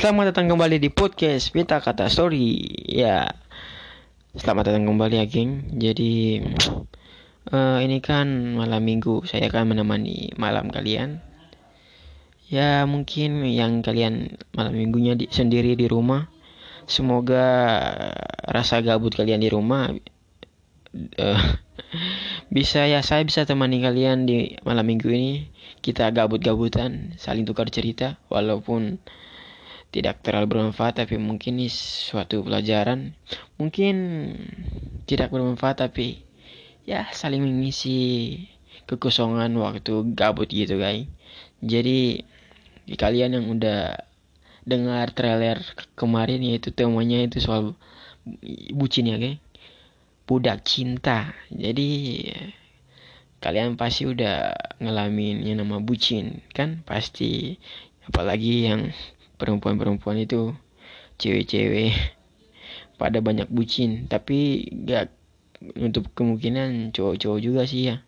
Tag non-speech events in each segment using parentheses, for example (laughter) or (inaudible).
Selamat datang kembali di podcast Pita Kata Story. Ya, selamat datang kembali ya, geng. Jadi uh, ini kan malam minggu, saya akan menemani malam kalian. Ya, mungkin yang kalian malam minggunya di, sendiri di rumah. Semoga rasa gabut kalian di rumah uh, (laughs) bisa ya saya bisa temani kalian di malam minggu ini. Kita gabut-gabutan, saling tukar cerita walaupun tidak terlalu bermanfaat tapi mungkin ini suatu pelajaran. Mungkin tidak bermanfaat tapi ya saling mengisi kekosongan waktu gabut gitu guys jadi kalian yang udah dengar trailer kemarin yaitu temanya itu soal bucin ya guys budak cinta. Jadi kalian pasti udah ngalamin yang nama bucin kan? Pasti. Apalagi yang perempuan-perempuan itu cewek-cewek (laughs) pada banyak bucin. Tapi gak untuk kemungkinan cowok-cowok juga sih ya.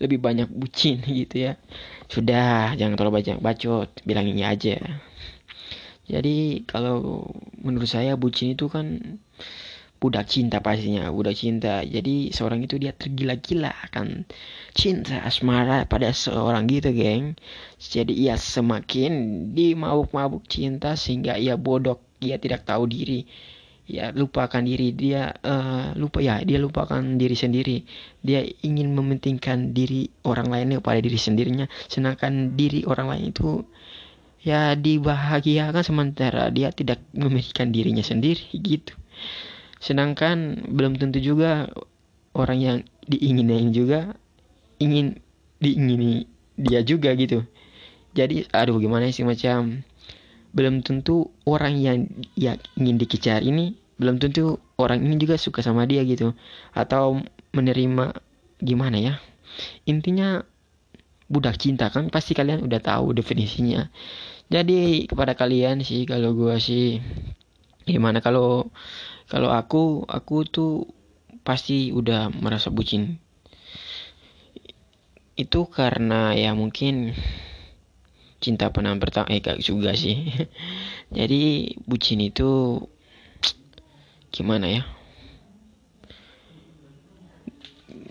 Lebih banyak bucin (laughs) gitu ya. Sudah jangan terlalu banyak bacot bilangin aja. Jadi kalau menurut saya bucin itu kan budak cinta pastinya budak cinta. Jadi seorang itu dia tergila-gila akan cinta asmara pada seorang gitu geng. Jadi ia semakin dimabuk-mabuk cinta sehingga ia bodoh ia tidak tahu diri. Ya lupakan diri. Dia uh, lupa ya dia lupakan diri sendiri. Dia ingin mementingkan diri orang lainnya pada diri sendirinya. Sedangkan diri orang lain itu ya dibahagiakan sementara. Dia tidak memikirkan dirinya sendiri gitu sedangkan belum tentu juga orang yang diinginin juga ingin diingini dia juga gitu. Jadi aduh gimana sih macam belum tentu orang yang ya ingin dikejar ini belum tentu orang ini juga suka sama dia gitu. Atau menerima gimana ya? Intinya budak cinta kan pasti kalian udah tahu definisinya. Jadi kepada kalian sih kalau gua sih gimana kalau kalau aku aku tuh pasti udah merasa bucin. Itu karena ya mungkin cinta pernah pertama eh gak juga sih. (laughs) Jadi bucin itu gimana ya?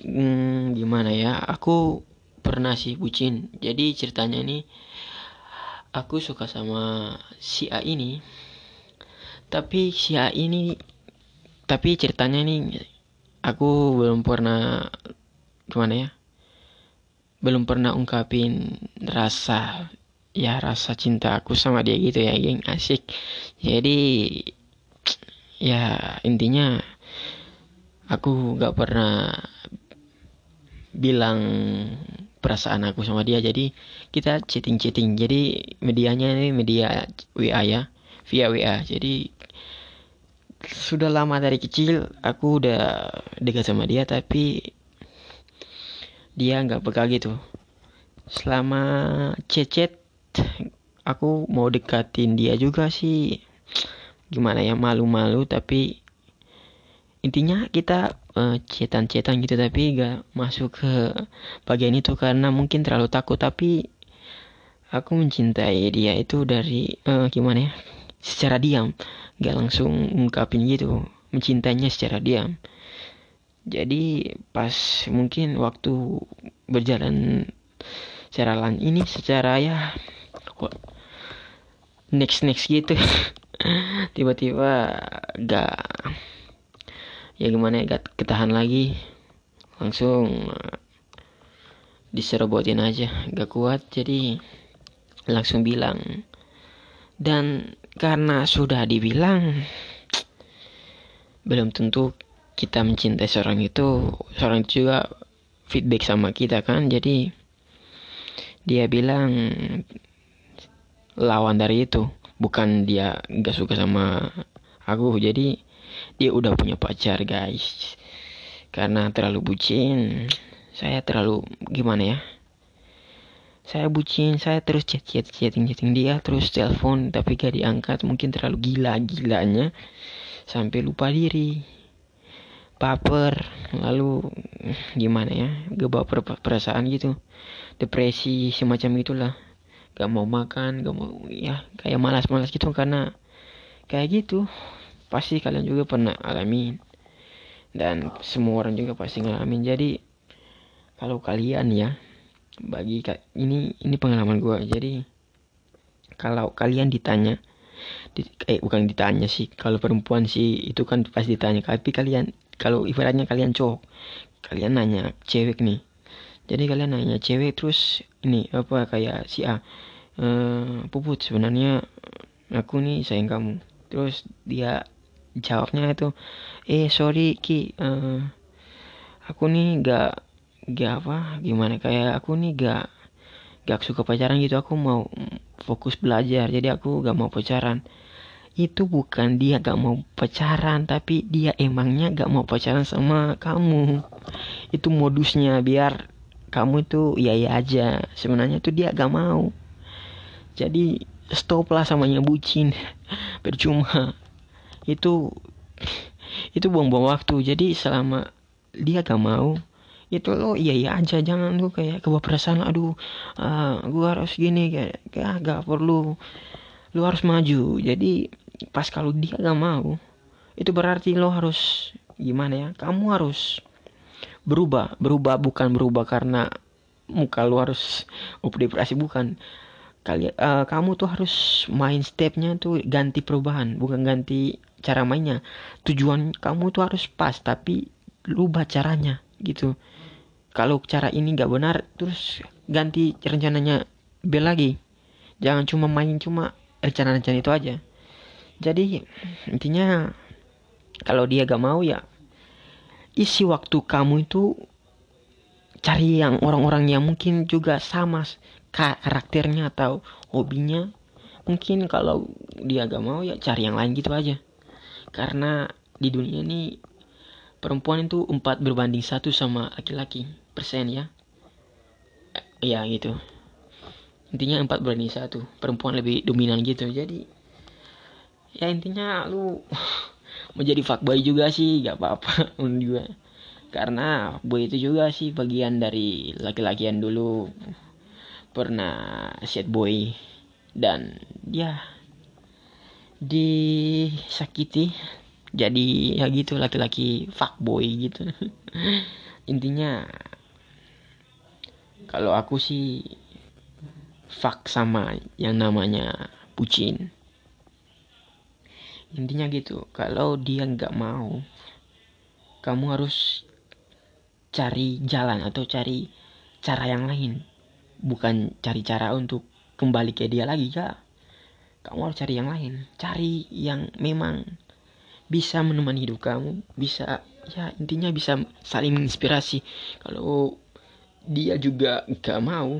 Hmm, gimana ya? Aku pernah sih bucin. Jadi ceritanya nih aku suka sama si A ini. Tapi si A ini tapi ceritanya nih aku belum pernah gimana ya belum pernah ungkapin rasa ya rasa cinta aku sama dia gitu ya geng asik. Jadi ya intinya aku gak pernah bilang perasaan aku sama dia. Jadi kita chatting chatting jadi medianya ini media WA ya via WA jadi sudah lama dari kecil aku udah dekat sama dia tapi dia nggak peka gitu. Selama cecet aku mau dekatin dia juga sih. Gimana ya malu-malu tapi intinya kita uh, cetan-cetan gitu tapi gak masuk ke bagian itu karena mungkin terlalu takut. Tapi aku mencintai dia itu dari uh, gimana ya secara diam. Gak langsung ungkapin gitu. Mencintainya secara diam. Jadi pas mungkin waktu berjalan secara lan ini secara ya next next gitu. (laughs) Tiba-tiba gak ya gimana ya gak ketahan lagi. Langsung diserobotin aja. Gak kuat jadi langsung bilang dan karena sudah dibilang belum tentu kita mencintai seorang itu seorang itu juga feedback sama kita kan. Jadi dia bilang lawan dari itu. Bukan dia nggak suka sama aku. Jadi dia udah punya pacar guys. Karena terlalu bucin saya terlalu gimana ya saya bucin saya terus chat chat chatting chatting dia terus telepon tapi gak diangkat. Mungkin terlalu gila gilanya sampai lupa diri. Baper. Lalu gimana ya? Gak baper perasaan gitu. Depresi semacam itulah. Gak mau makan gak mau ya kayak malas-malas gitu. Karena kayak gitu pasti kalian juga pernah alami dan semua orang juga pasti ngalamin. Jadi kalau kalian ya bagi ini ini pengalaman gue jadi kalau kalian ditanya di, eh bukan ditanya sih kalau perempuan sih itu kan pasti ditanya. Tapi kalian kalau ibaratnya kalian cowok kalian nanya cewek nih. Jadi kalian nanya cewek terus ini apa kayak si A uh, puput sebenarnya aku nih sayang kamu. Terus dia jawabnya itu eh sorry ki uh, aku nih gak gak apa gimana? Kayak aku nih gak gak suka pacaran gitu. Aku mau fokus belajar. Jadi aku gak mau pacaran. Itu bukan dia gak mau pacaran tapi dia emangnya gak mau pacaran sama kamu. Itu modusnya biar kamu itu iya iya aja. Sebenarnya tuh dia gak mau. Jadi stop lah samanya bucin. (laughs) Percuma. Itu itu buang-buang waktu. Jadi selama dia gak mau itu lo iya iya aja. Jangan lu kayak kebawa perasaan aduh uh, gua harus gini kayak kayak gak perlu. Lu harus maju. Jadi pas kalau dia gak mau itu berarti lo harus gimana ya? Kamu harus berubah. Berubah bukan berubah karena muka lu harus depresi bukan. Kalian uh, kamu tuh harus main stepnya tuh ganti perubahan bukan ganti cara mainnya. Tujuan kamu tuh harus pas tapi lupa caranya gitu kalau cara ini nggak benar terus ganti rencananya B lagi. Jangan cuma main cuma rencana-rencana itu aja. Jadi intinya kalau dia gak mau ya isi waktu kamu itu cari yang orang-orang yang mungkin juga sama karakternya atau hobinya. Mungkin kalau dia gak mau ya cari yang lain gitu aja. Karena di dunia ini perempuan itu empat berbanding satu sama laki-laki ya. Ya gitu. Intinya empat berbanding satu perempuan lebih dominan gitu. Jadi ya intinya lu (laughs) menjadi fuckboy juga sih gak apa-apa (laughs) juga karena boy itu juga sih bagian dari laki-lakian dulu. Pernah set boy. Dan ya disakiti jadi ya gitu laki-laki fuckboy gitu. (laughs) Intinya kalau aku sih fuck sama yang namanya bucin. Intinya gitu kalau dia nggak mau kamu harus cari jalan atau cari cara yang lain. Bukan cari cara untuk kembali ke dia lagi ya kamu harus cari yang lain. Cari yang memang bisa menemani hidup kamu bisa ya intinya bisa saling menginspirasi. Kalau dia juga gak mau.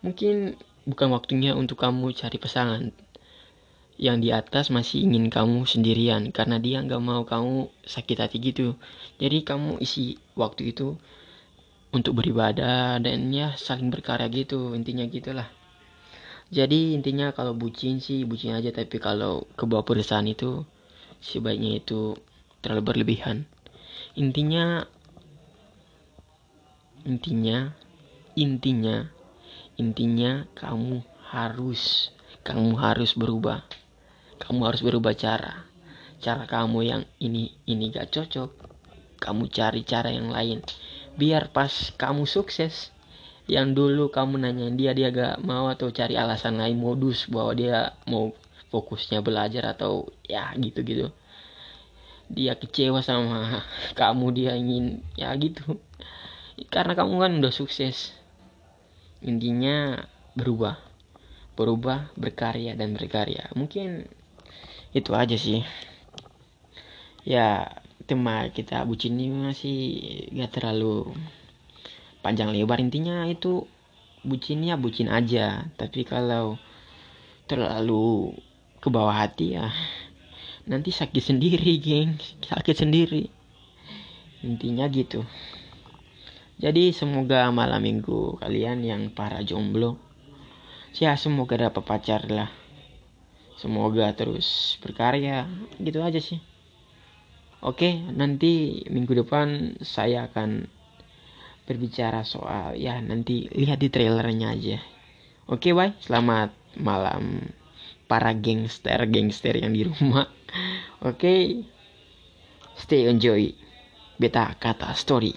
Mungkin bukan waktunya untuk kamu cari pasangan. Yang di atas masih ingin kamu sendirian karena dia nggak mau kamu sakit hati gitu. Jadi kamu isi waktu itu untuk beribadah dan ya saling berkarya gitu intinya gitulah. Jadi intinya kalau bucin sih bucin aja tapi kalau kebawa perusahaan itu sebaiknya itu terlalu berlebihan. Intinya intinya intinya intinya kamu harus kamu harus berubah. Kamu harus berubah cara. Cara kamu yang ini ini gak cocok kamu cari cara yang lain. Biar pas kamu sukses yang dulu kamu nanya dia dia gak mau atau cari alasan lain modus bahwa dia mau fokusnya belajar atau ya gitu-gitu. Dia kecewa sama (laughs) kamu dia ingin ya gitu karena kamu kan udah sukses. Intinya berubah. Berubah berkarya dan berkarya. Mungkin itu aja sih. Ya tema kita bucin ini masih gak terlalu panjang lebar. Intinya itu bucinnya bucin aja. Tapi kalau terlalu ke bawah hati ya nanti sakit sendiri (laughs) geng. Sakit sendiri. Intinya gitu jadi semoga malam minggu kalian yang para jomblo ya semoga dapat pacar lah semoga terus berkarya gitu aja sih oke nanti minggu depan saya akan berbicara soal ya nanti lihat di trailernya aja Oke, bye. Selamat malam para gangster-gangster yang di rumah. Oke. Stay enjoy. Beta kata story.